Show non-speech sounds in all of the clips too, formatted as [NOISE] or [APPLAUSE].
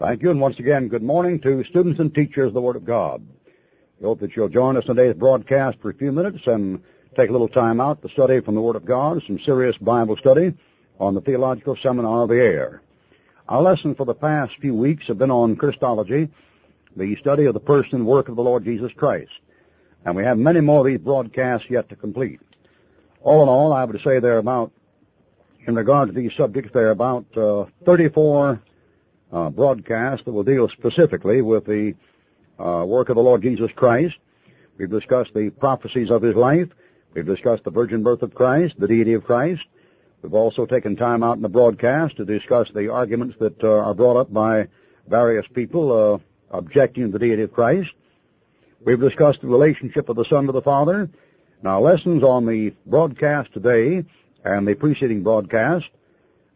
Thank you, and once again, good morning to students and teachers of the Word of God. We hope that you'll join us in today's broadcast for a few minutes and take a little time out to study from the Word of God, some serious Bible study on the Theological Seminar of the Air. Our lessons for the past few weeks have been on Christology, the study of the person and work of the Lord Jesus Christ. And we have many more of these broadcasts yet to complete. All in all, I would say there are about, in regard to these subjects, there are about uh, 34 uh, broadcasts that will deal specifically with the uh, work of the Lord Jesus Christ. We've discussed the prophecies of his life. We've discussed the virgin birth of Christ, the deity of Christ. We've also taken time out in the broadcast to discuss the arguments that uh, are brought up by various people uh, objecting to the deity of Christ. We've discussed the relationship of the Son to the Father. Now, lessons on the broadcast today and the preceding broadcast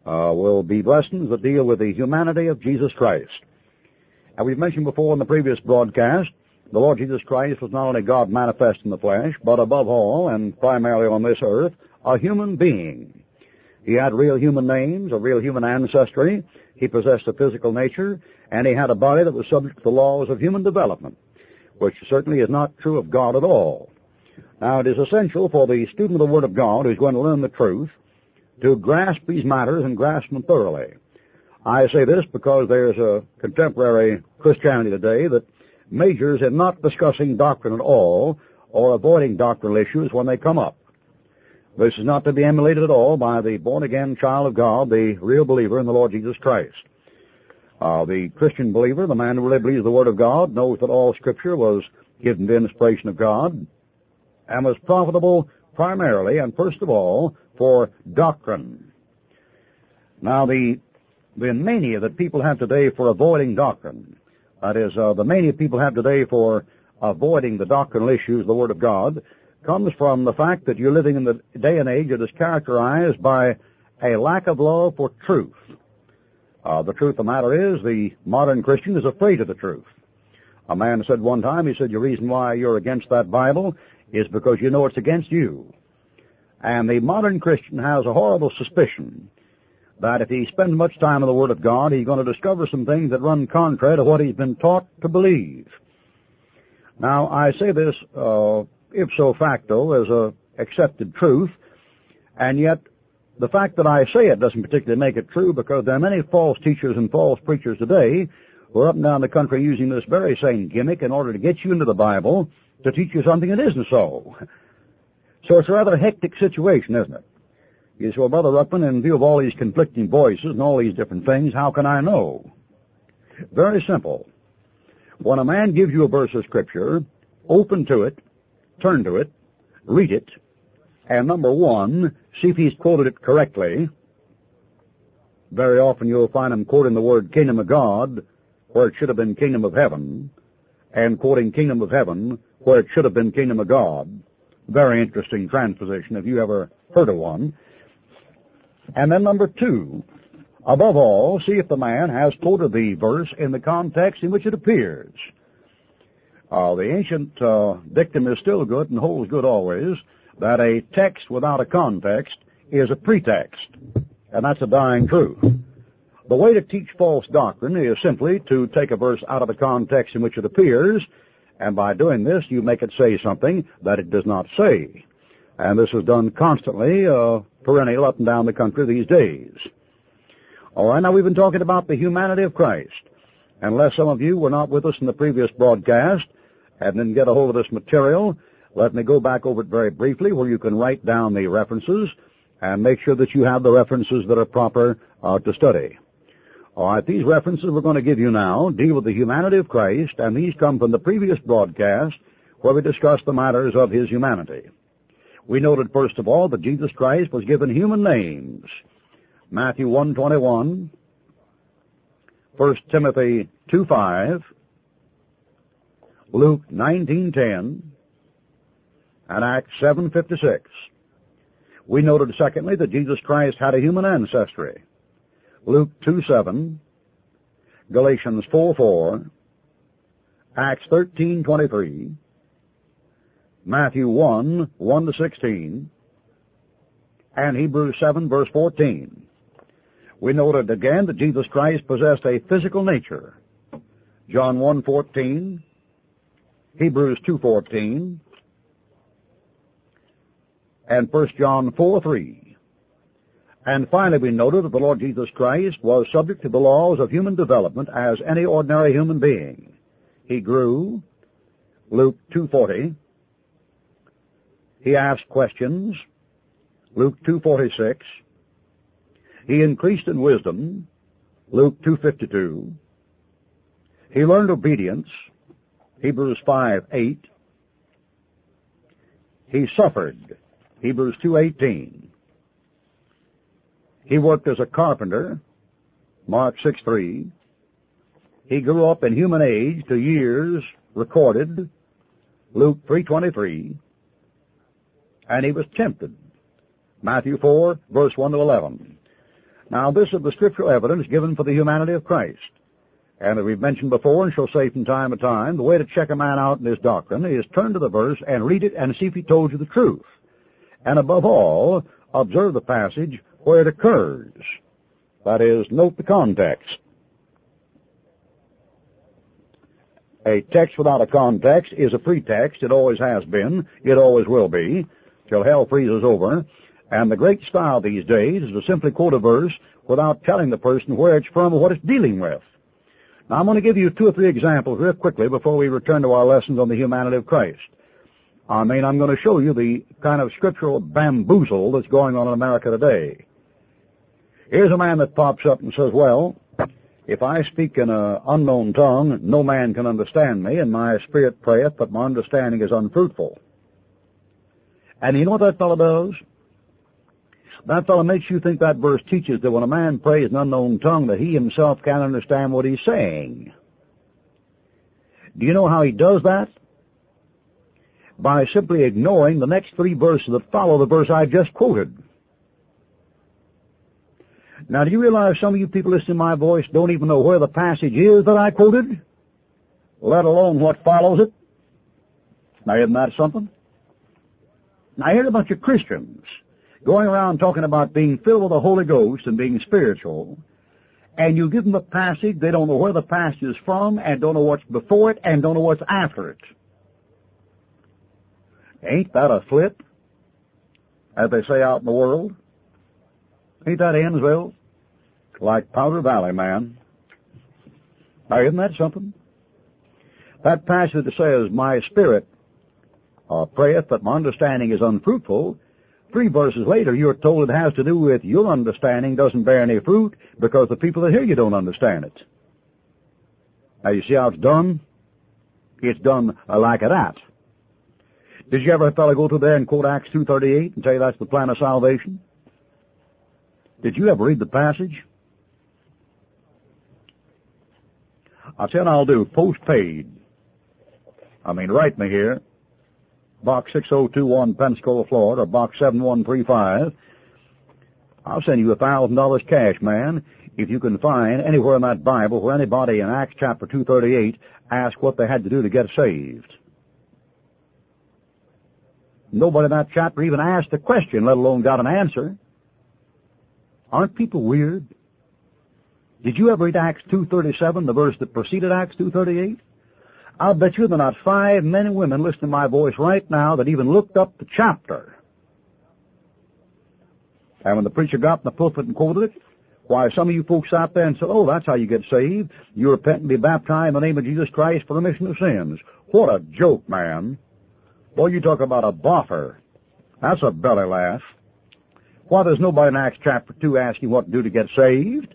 uh, will be lessons that deal with the humanity of Jesus Christ. And we've mentioned before in the previous broadcast, the Lord Jesus Christ was not only God manifest in the flesh, but above all, and primarily on this earth, a human being. He had real human names, a real human ancestry, he possessed a physical nature, and he had a body that was subject to the laws of human development, which certainly is not true of God at all. Now, it is essential for the student of the Word of God who's going to learn the truth to grasp these matters and grasp them thoroughly. I say this because there's a contemporary Christianity today that majors in not discussing doctrine at all or avoiding doctrinal issues when they come up. This is not to be emulated at all by the born-again child of God, the real believer in the Lord Jesus Christ. Uh, the Christian believer, the man who really believes the Word of God, knows that all Scripture was given the inspiration of God and was profitable primarily and first of all for doctrine. Now, the, the mania that people have today for avoiding doctrine, that is, uh, the mania people have today for avoiding the doctrinal issues the Word of God, comes from the fact that you're living in the day and age that is characterized by a lack of love for truth. Uh, the truth of the matter is, the modern Christian is afraid of the truth. A man said one time, he said, the reason why you're against that Bible is because you know it's against you. And the modern Christian has a horrible suspicion that if he spends much time in the Word of God, he's going to discover some things that run contrary to what he's been taught to believe. Now, I say this uh, ipso facto as a accepted truth, and yet the fact that I say it doesn't particularly make it true because there are many false teachers and false preachers today who are up and down the country using this very same gimmick in order to get you into the Bible to teach you something that isn't so. So it's a rather hectic situation, isn't it? You say, well, Brother Ruckman, in view of all these conflicting voices and all these different things, how can I know? Very simple. When a man gives you a verse of Scripture, open to it, turn to it, read it, and number one, see if he's quoted it correctly. Very often you'll find him quoting the word kingdom of God where it should have been kingdom of heaven, and quoting kingdom of heaven where it should have been kingdom of God. Very interesting transposition, if you ever heard of one. And then number two, above all, see if the man has quoted the verse in the context in which it appears. Uh, the ancient uh, dictum is still good and holds good always, that a text without a context is a pretext. And that's a dying truth. The way to teach false doctrine is simply to take a verse out of the context in which it appears and by doing this, you make it say something that it does not say. And this is done constantly, uh, perennial up and down the country these days. All right, now we've been talking about the humanity of Christ. Unless some of you were not with us in the previous broadcast and didn't get a hold of this material, let me go back over it very briefly where you can write down the references and make sure that you have the references that are proper uh, to study. All right, these references we're going to give you now deal with the humanity of Christ, and these come from the previous broadcast where we discussed the matters of his humanity. We noted first of all that Jesus Christ was given human names. Matthew 1.21, 1 Timothy 2.5, Luke 19.10, and Acts 7.56. We noted secondly that Jesus Christ had a human ancestry. Luke 2 7, Galatians 4 4, Acts thirteen twenty three, Matthew 1 1 to 16, and Hebrews 7 verse 14. We noted again that Jesus Christ possessed a physical nature. John 1.14, Hebrews 2.14, and 1 John 4.3. And finally we noted that the Lord Jesus Christ was subject to the laws of human development as any ordinary human being. He grew, Luke 2.40. He asked questions, Luke 2.46. He increased in wisdom, Luke 2.52. He learned obedience, Hebrews 5.8. He suffered, Hebrews 2.18. He worked as a carpenter, Mark 6.3. He grew up in human age to years recorded, Luke 3.23. And he was tempted, Matthew 4, verse 1 to 11. Now this is the scriptural evidence given for the humanity of Christ. And as we've mentioned before and shall say from time to time, the way to check a man out in his doctrine is turn to the verse and read it and see if he told you the truth. And above all, observe the passage where it occurs. That is, note the context. A text without a context is a pretext. It always has been. It always will be. Till hell freezes over. And the great style these days is to simply quote a verse without telling the person where it's from or what it's dealing with. Now I'm going to give you two or three examples real quickly before we return to our lessons on the humanity of Christ. I mean, I'm going to show you the kind of scriptural bamboozle that's going on in America today. Here's a man that pops up and says, well, if I speak in an unknown tongue, no man can understand me, and my spirit prayeth, but my understanding is unfruitful. And you know what that fellow does? That fellow makes you think that verse teaches that when a man prays in unknown tongue that he himself can't understand what he's saying. Do you know how he does that? By simply ignoring the next three verses that follow the verse I just quoted. Now, do you realize some of you people listening to my voice don't even know where the passage is that I quoted? Let alone what follows it? Now, isn't that something? Now, here's a bunch of Christians going around talking about being filled with the Holy Ghost and being spiritual, and you give them a passage, they don't know where the passage is from, and don't know what's before it, and don't know what's after it. Ain't that a flip? As they say out in the world. Ain't that Ennsville? Like Powder Valley, man. Now, isn't that something? That passage that says, My spirit uh, prayeth, but my understanding is unfruitful, three verses later you're told it has to do with your understanding doesn't bear any fruit because the people that hear you don't understand it. Now, you see how it's done? It's done uh, like that. Did you ever a fellow go to there and quote Acts 2.38 and tell you that's the plan of salvation? Did you ever read the passage? I'll tell you I'll do. Postpaid. I mean, write me here. Box 6021 Pensacola, Florida, or Box 7135. I'll send you a thousand dollars cash, man, if you can find anywhere in that Bible where anybody in Acts chapter 238 asked what they had to do to get saved. Nobody in that chapter even asked a question, let alone got an answer. Aren't people weird? Did you ever read Acts 2.37, the verse that preceded Acts 2.38? I'll bet you there are not five men and women listening to my voice right now that even looked up the chapter. And when the preacher got in the pulpit and quoted it, why, some of you folks out there and said, oh, that's how you get saved. You repent and be baptized in the name of Jesus Christ for the remission of sins. What a joke, man. Boy, you talk about a boffer. That's a belly laugh. Why, there's nobody in Acts chapter 2 asking what to do to get saved.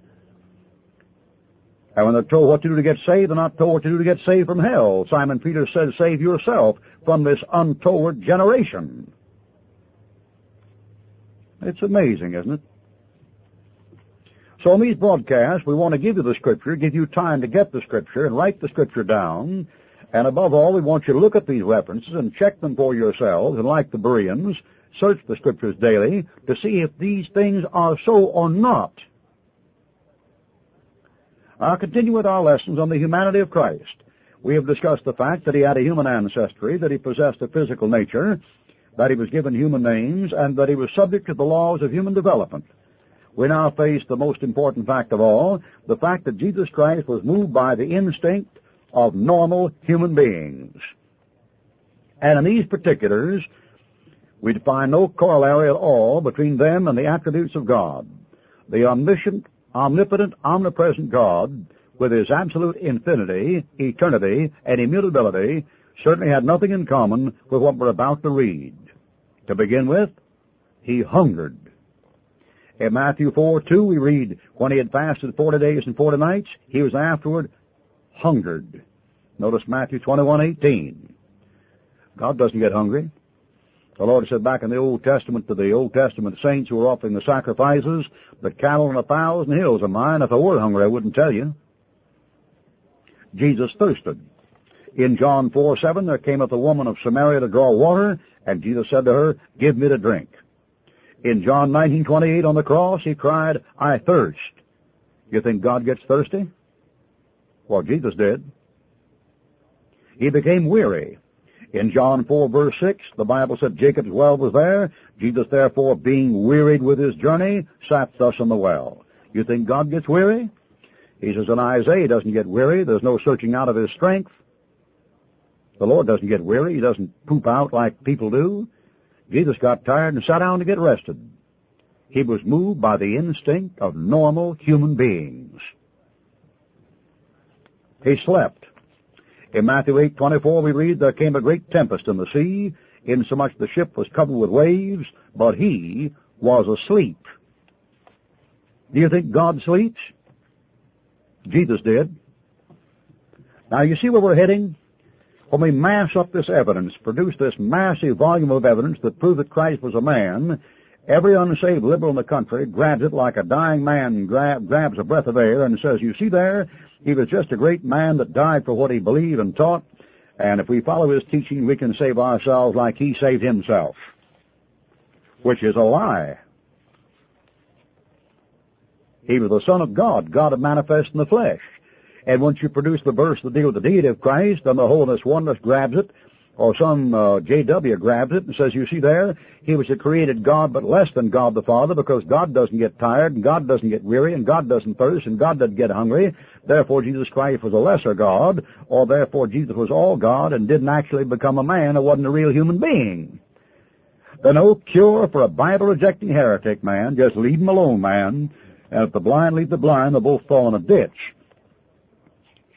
And when they're told what to do to get saved, they're not told what to do to get saved from hell. Simon Peter said, save yourself from this untoward generation. It's amazing, isn't it? So in these broadcasts, we want to give you the Scripture, give you time to get the Scripture and write the Scripture down. And above all, we want you to look at these references and check them for yourselves. And like the Bereans, search the Scriptures daily to see if these things are so or not. I'll continue with our lessons on the humanity of Christ. We have discussed the fact that he had a human ancestry, that he possessed a physical nature, that he was given human names, and that he was subject to the laws of human development. we now face the most important fact of all, the fact that Jesus Christ was moved by the instinct of normal human beings. And in these particulars, we find no corollary at all between them and the attributes of God. The omniscient, omnipotent, omnipresent God, with his absolute infinity, eternity, and immutability, certainly had nothing in common with what we're about to read. To begin with, he hungered. In Matthew 4, 2, we read, when he had fasted 40 days and 40 nights, he was afterward hungered. Notice Matthew 21, 18. God doesn't get hungry. The Lord said back in the Old Testament to the Old Testament saints who were offering the sacrifices, the cattle on a thousand hills are mine. If I were hungry, I wouldn't tell you. Jesus thirsted. In John 4, 7, there came up a woman of Samaria to draw water, and Jesus said to her, Give me to drink. In John 19:28 on the cross, he cried, I thirst. You think God gets thirsty? Well, Jesus did. He became weary. In John 4 verse 6, the Bible said Jacob's well was there. Jesus therefore, being wearied with his journey, sat thus in the well. You think God gets weary? He says in Isaiah, doesn't get weary. There's no searching out of his strength. The Lord doesn't get weary. He doesn't poop out like people do. Jesus got tired and sat down to get rested. He was moved by the instinct of normal human beings. He slept. In Matthew 8:24 we read, There came a great tempest in the sea, insomuch the ship was covered with waves, but he was asleep. Do you think God sleeps? Jesus did. Now you see where we're heading? When we mass up this evidence, produce this massive volume of evidence that prove that Christ was a man, every unsaved liberal in the country grabs it like a dying man grab, grabs a breath of air and says, you see there, he was just a great man that died for what he believed and taught, and if we follow his teaching, we can save ourselves like he saved himself. Which is a lie. He was the Son of God, God manifest in the flesh. And once you produce the verse that deals with the deity of Christ, then the holiness oneness grabs it, or some uh, JW grabs it and says, you see there, he was a created God, but less than God the Father, because God doesn't get tired, and God doesn't get weary, and God doesn't thirst, and God doesn't get hungry. Therefore, Jesus Christ was a lesser God, or therefore Jesus was all God and didn't actually become a man, or wasn't a real human being. There's no cure for a Bible-rejecting heretic, man. Just leave him alone, man. And if the blind lead the blind, they'll both fall in a ditch.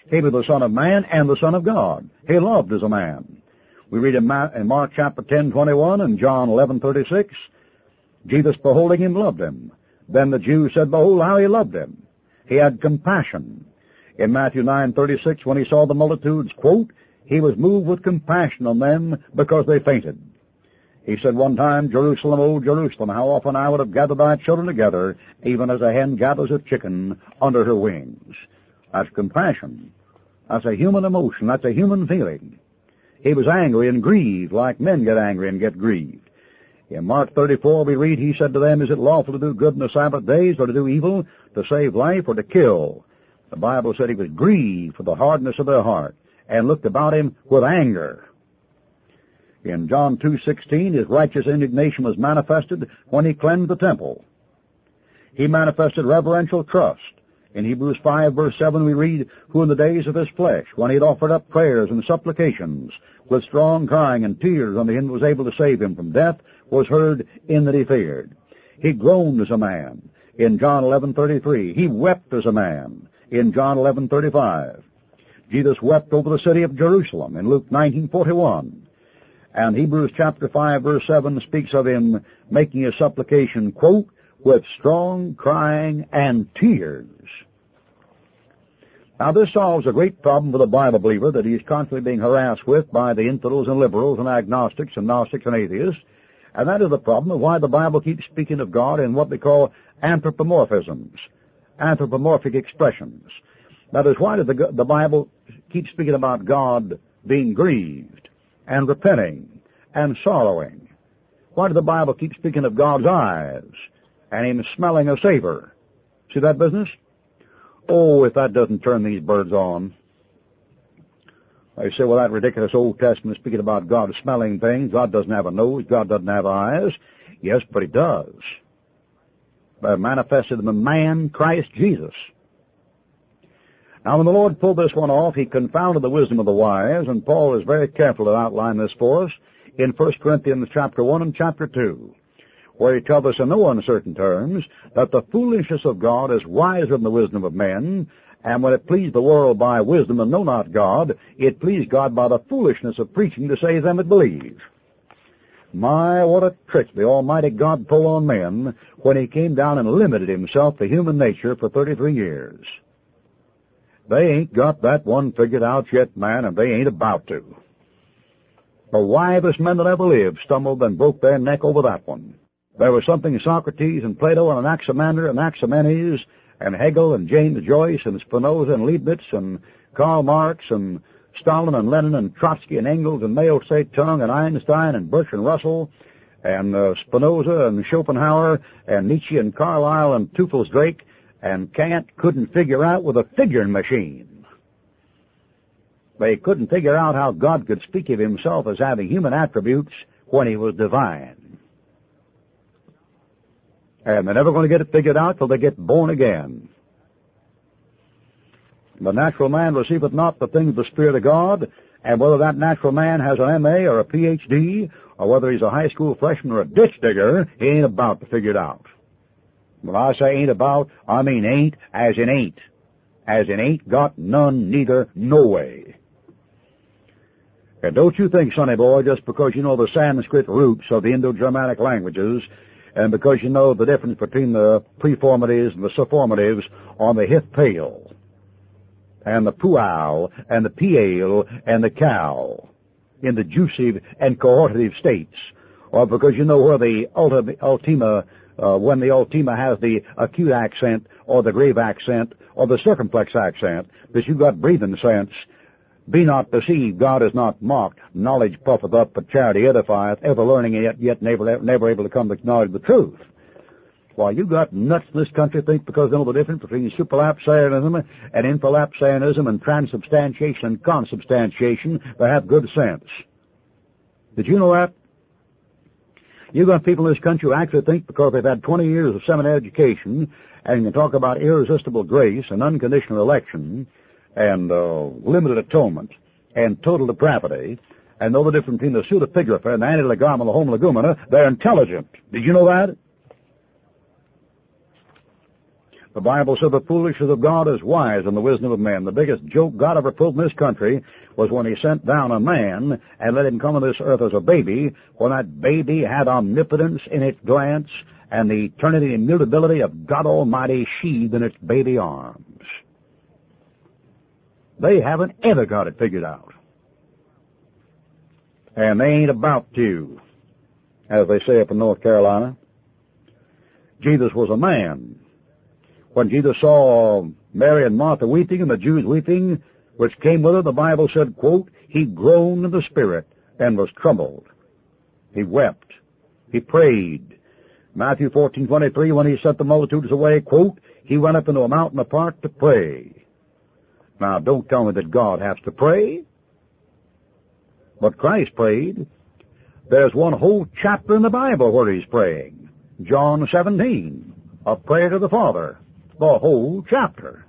He was the Son of Man and the Son of God. He loved as a man. We read in Mark chapter 10, 21 and John 11, 36, Jesus beholding him loved him. Then the Jews said, Behold how he loved him. He had compassion. In Matthew 9, 36, when he saw the multitudes, quote, he was moved with compassion on them because they fainted. He said one time, Jerusalem, O Jerusalem, how often I would have gathered thy children together, even as a hen gathers a chicken under her wings. That's compassion. That's a human emotion. That's a human feeling. He was angry and grieved like men get angry and get grieved. In Mark 34 we read, He said to them, Is it lawful to do good in the Sabbath days or to do evil, to save life or to kill? The Bible said he was grieved for the hardness of their heart and looked about him with anger. In John 2.16, his righteous indignation was manifested when he cleansed the temple. He manifested reverential trust in Hebrews 5 verse 7 we read, Who in the days of his flesh, when he had offered up prayers and supplications, with strong crying and tears on the end was able to save him from death, was heard in that he feared. He groaned as a man. In John 11:33, he wept as a man. In John 11:35, Jesus wept over the city of Jerusalem. In Luke 19:41, and Hebrews chapter 5 verse 7 speaks of him making a supplication, quote, with strong crying and tears. Now this solves a great problem for the Bible believer that he's constantly being harassed with by the infidels and liberals and agnostics and gnostics and atheists. And that is the problem of why the Bible keeps speaking of God in what they call anthropomorphisms, anthropomorphic expressions. That is, why does the, the Bible keep speaking about God being grieved and repenting and sorrowing? Why does the Bible keep speaking of God's eyes and Him smelling a savor? See that business? Oh, if that doesn't turn these birds on. They say, well, that ridiculous Old Testament is speaking about God smelling things. God doesn't have a nose. God doesn't have eyes. Yes, but He does. uh, manifested in the man Christ Jesus. Now when the Lord pulled this one off, he confounded the wisdom of the wise, and Paul is very careful to outline this for us in 1 Corinthians chapter 1 and chapter 2, where he tells us in no uncertain terms that the foolishness of God is wiser than the wisdom of men, and when it pleased the world by wisdom and know not God, it pleased God by the foolishness of preaching to save them that believe. My, what a trick the Almighty God pulled on men when He came down and limited Himself to human nature for 33 years. They ain't got that one figured out yet, man, and they ain't about to. The wisest men that ever lived stumbled and broke their neck over that one. There was something Socrates and Plato and Anaximander and Anaximenes and Hegel and James Joyce and Spinoza and Leibniz and Karl Marx and Stalin and Lenin and Trotsky and Engels and Mao Zedong and Einstein and Bertrand Russell and uh, Spinoza and Schopenhauer and Nietzsche and Carlyle and Teufelsdreck Drake and Kant couldn't figure out with a figuring machine. They couldn't figure out how God could speak of himself as having human attributes when he was divine. And they're never going to get it figured out till they get born again. The natural man receiveth not the things of the Spirit of God, and whether that natural man has an MA or a PhD, or whether he's a high school freshman or a ditch digger, he ain't about to figure it out. When I say ain't about, I mean ain't as in ain't. As in ain't got none, neither, no way. And don't you think, sonny boy, just because you know the Sanskrit roots of the Indo-Germanic languages, and because you know the difference between the preformatives and the sufformatives on the Hithpael, and the pual, and the piel, and the cow, in the jussive and cohortative states, or because you know where the ultima uh, when the ultima has the acute accent or the grave accent or the circumflex accent, that you've got breathing sense. Be not deceived, God is not mocked. Knowledge puffeth up, but charity edifieth, ever learning yet, yet never, never able to come to knowledge of the truth. Why, you got nuts in this country think because they know the difference between supralapsarianism and infralapsarianism and transubstantiation and consubstantiation, they have good sense. Did you know that? You got people in this country who actually think because they've had 20 years of seminary education and can talk about irresistible grace and unconditional election and uh, limited atonement and total depravity and know the difference between the pseudepigrapha and the antilegomena and the legumena, they're intelligent. Did you know that? The Bible said the foolishness of God is wise in the wisdom of men. The biggest joke God ever pulled in this country was when he sent down a man and let him come on this earth as a baby, when that baby had omnipotence in its glance and the eternity and immutability of God Almighty sheathed in its baby arms. They haven't ever got it figured out. And they ain't about to, as they say up in North Carolina. Jesus was a man when Jesus saw Mary and Martha weeping and the Jews weeping, which came with her, the Bible said, quote, he groaned in the spirit and was troubled. He wept. He prayed. Matthew 14:23, when he sent the multitudes away, quote, he went up into a mountain apart to pray. Now, don't tell me that God has to pray. But Christ prayed. There's one whole chapter in the Bible where he's praying. John 17, a prayer to the Father the whole chapter.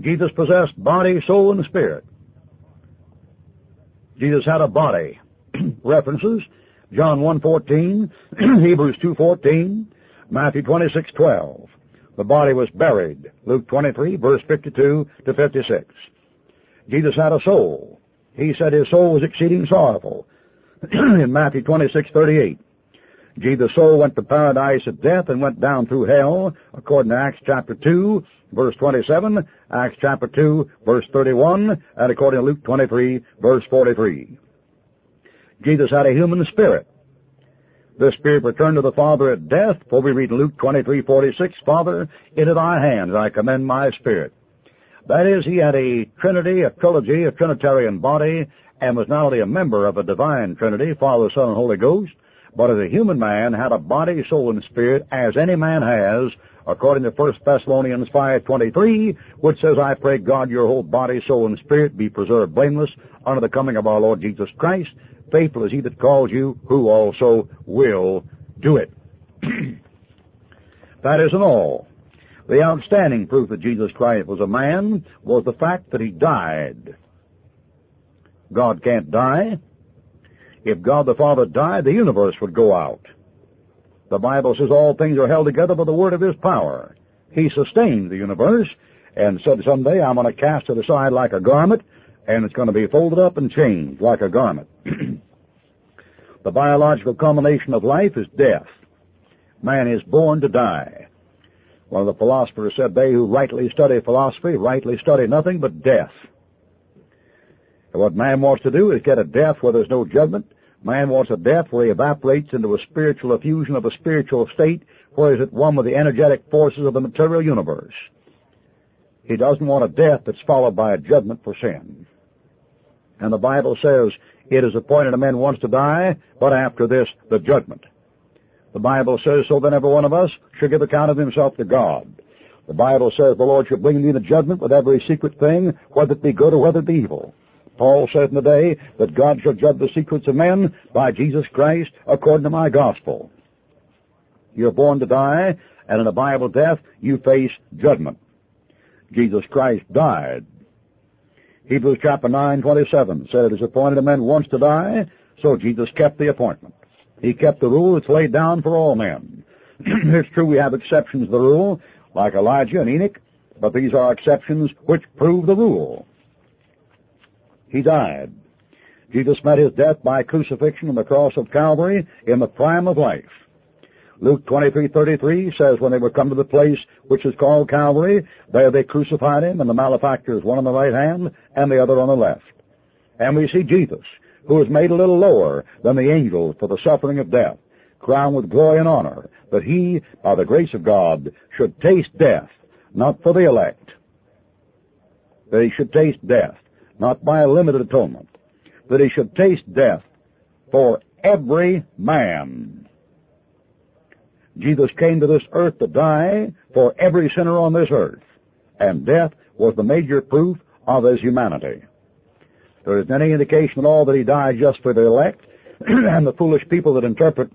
Jesus possessed body, soul, and spirit. Jesus had a body. [CLEARS THROAT] References, John 1.14, [CLEARS THROAT] Hebrews 2.14, Matthew 26.12. The body was buried, Luke 23, verse 52 to 56. Jesus had a soul. He said his soul was exceeding sorrowful, [CLEARS THROAT] in Matthew 26.38. Jesus' soul went to paradise at death and went down through hell, according to Acts chapter 2, verse 27, Acts chapter 2, verse 31, and according to Luke 23, verse 43. Jesus had a human spirit. The spirit returned to the Father at death, for we read Luke 23, 46, Father, into thy hands I commend my spirit. That is, he had a trinity, a trilogy, a trinitarian body, and was not only a member of a divine trinity, Father, Son, and Holy Ghost, but as a human man had a body, soul, and spirit, as any man has, according to 1 Thessalonians 5.23, which says, I pray God your whole body, soul, and spirit be preserved blameless unto the coming of our Lord Jesus Christ. Faithful is he that calls you, who also will do it. [CLEARS THROAT] that isn't all. The outstanding proof that Jesus Christ was a man was the fact that he died. God can't die. If God the Father died, the universe would go out. The Bible says all things are held together by the word of his power. He sustained the universe and said someday I'm going to cast it aside like a garment and it's going to be folded up and changed like a garment. [CLEARS THROAT] the biological culmination of life is death. Man is born to die. One of the philosophers said, they who rightly study philosophy rightly study nothing but death. And what man wants to do is get a death where there's no judgment. Man wants a death where he evaporates into a spiritual effusion of a spiritual state where he's at one with the energetic forces of the material universe. He doesn't want a death that's followed by a judgment for sin. And the Bible says, it is appointed a man once to die, but after this, the judgment. The Bible says, so then every one of us should give account of himself to God. The Bible says the Lord shall bring thee the judgment with every secret thing, whether it be good or whether it be evil. Paul said in the day that God shall judge the secrets of men by Jesus Christ according to my gospel. You're born to die, and in a Bible death, you face judgment. Jesus Christ died. Hebrews chapter 9, 27 said it is appointed a man once to die, so Jesus kept the appointment. He kept the rule that's laid down for all men. [CLEARS THROAT] it's true we have exceptions to the rule, like Elijah and Enoch, but these are exceptions which prove the rule. He died. Jesus met his death by crucifixion on the cross of Calvary in the prime of life. Luke 23:33 says, when they were come to the place which is called Calvary, there they crucified him, and the malefactors, one on the right hand and the other on the left. And we see Jesus, who was made a little lower than the angels for the suffering of death, crowned with glory and honor, that he, by the grace of God, should taste death, not for the elect. That he should taste death, not by a limited atonement. That he should taste death for every man. Jesus came to this earth to die for every sinner on this earth, and death was the major proof of his humanity there isn't any indication at all that he died just for the elect [CLEARS THROAT] and the foolish people that interpret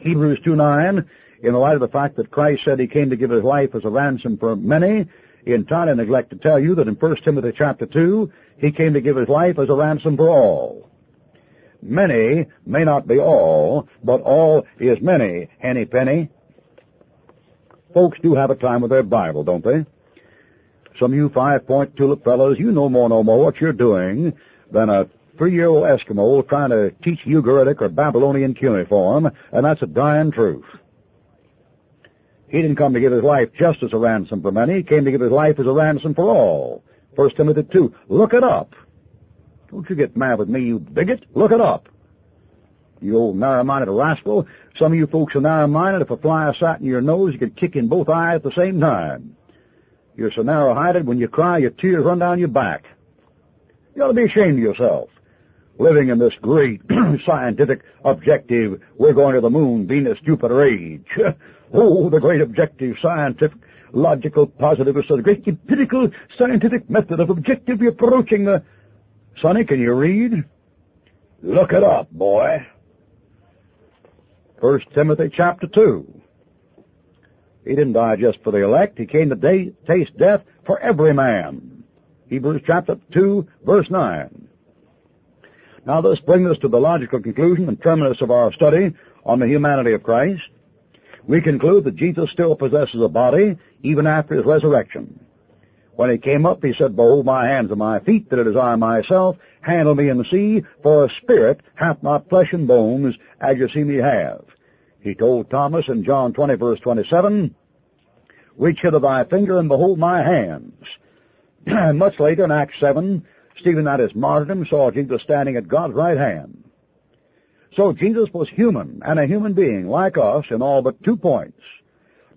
Hebrews 2.9 in the light of the fact that Christ said he came to give his life as a ransom for many, entirely neglect to tell you that in 1 Timothy chapter 2, he came to give his life as a ransom for all. Many may not be all, but all is many, henny penny. Folks do have a time with their Bible, don't they? Some of you five-point tulip fellows, you know more no more what you're doing than a three-year-old Eskimo trying to teach Ugaritic or Babylonian cuneiform, and that's a dying truth. He didn't come to give his life just as a ransom for many. He came to give his life as a ransom for all. First Timothy 2. Look it up. Don't you get mad with me, you bigot. Look it up. You old narrow-minded rascal. Some of you folks are narrow-minded. If a fly sat in your nose, you could kick in both eyes at the same time. You're so narrow-minded, when you cry, your tears run down your back. You ought to be ashamed of yourself. Living in this great [CLEARS THROAT] scientific objective, we're going to the moon, Venus, Jupiter age. [LAUGHS] oh, the great objective scientific logical positivist, the great empirical scientific method of objectively approaching the... Sonny, can you read? Look it up, boy. First Timothy chapter 2. He didn't die just for the elect. He came to day, taste death for every man. Hebrews chapter 2, verse 9. Now this brings us to the logical conclusion and terminus of our study on the humanity of Christ. We conclude that Jesus still possesses a body even after his resurrection. When he came up, he said, Behold my hands and my feet, that it is I myself. Handle me in the sea, for a spirit hath not flesh and bones, as you see me have. He told Thomas in John 20, verse 27, Reach hither thy finger, and behold my hands. [CLEARS THROAT] And Much later in Acts 7, Stephen at his martyrdom saw Jesus standing at God's right hand. So Jesus was human and a human being like us in all but two points.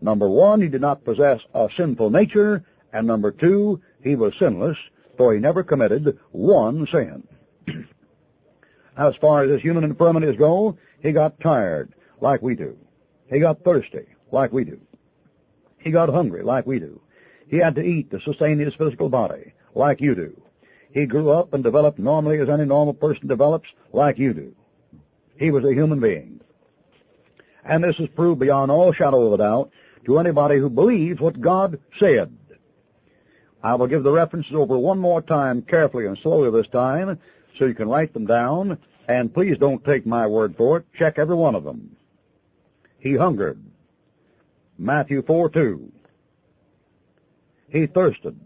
Number one, he did not possess a sinful nature, and number two, he was sinless, for he never committed one sin. [CLEARS THROAT] as far as his human infirmities go, he got tired, like we do. He got thirsty, like we do. He got hungry, like we do. He had to eat to sustain his physical body, like you do. He grew up and developed normally as any normal person develops, like you do. He was a human being. And this is proved beyond all shadow of a doubt to anybody who believes what God said. I will give the references over one more time carefully and slowly this time so you can write them down. And please don't take my word for it. Check every one of them. He hungered. Matthew 4 2. He thirsted.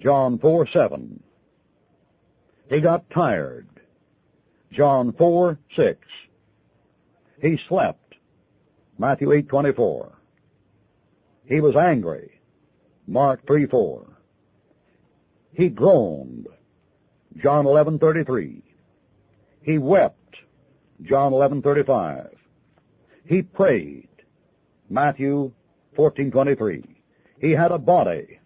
John 4 7. He got tired. John 4 6. He slept. Matthew 8 24. He was angry. Mark 3 4. He groaned. John 11 33. He wept. John 11 35. He prayed. Matthew 14 23. He had a body.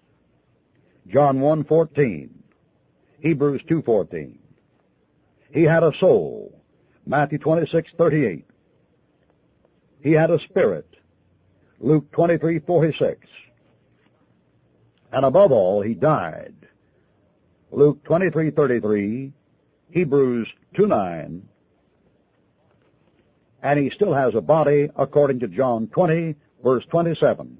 John 1 14. Hebrews 2 14. He had a soul. Matthew 26 38. He had a spirit. Luke 23 46. And above all, he died. Luke 23:33, Hebrews 2 9. And he still has a body according to John 20 verse 27.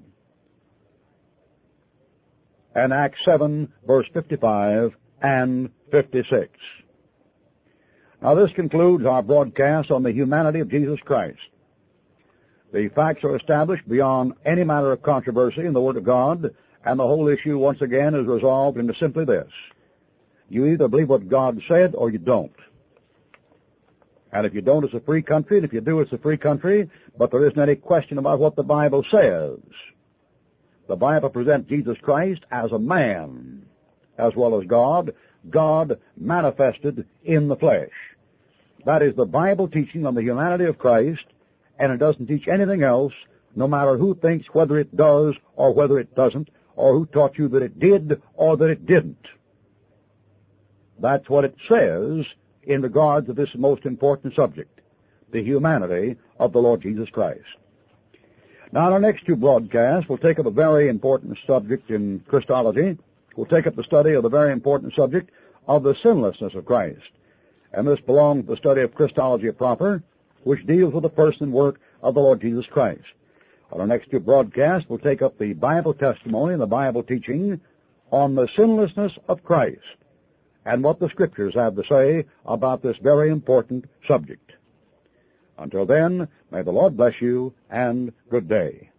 And Acts 7 verse 55 and 56. Now this concludes our broadcast on the humanity of Jesus Christ. The facts are established beyond any matter of controversy in the Word of God, and the whole issue once again is resolved into simply this. You either believe what God said or you don't. And if you don't, it's a free country, and if you do, it's a free country, but there isn't any question about what the Bible says. The Bible presents Jesus Christ as a man, as well as God, God manifested in the flesh. That is the Bible teaching on the humanity of Christ, and it doesn't teach anything else, no matter who thinks whether it does or whether it doesn't, or who taught you that it did or that it didn't. That's what it says in regard to this most important subject, the humanity of the Lord Jesus Christ. Now, in our next two broadcasts, we'll take up a very important subject in Christology. We'll take up the study of the very important subject of the sinlessness of Christ. And this belongs to the study of Christology proper, which deals with the person and work of the Lord Jesus Christ. Our next two broadcasts, we'll take up the Bible testimony and the Bible teaching on the sinlessness of Christ and what the Scriptures have to say about this very important subject. Until then, may the Lord bless you and good day.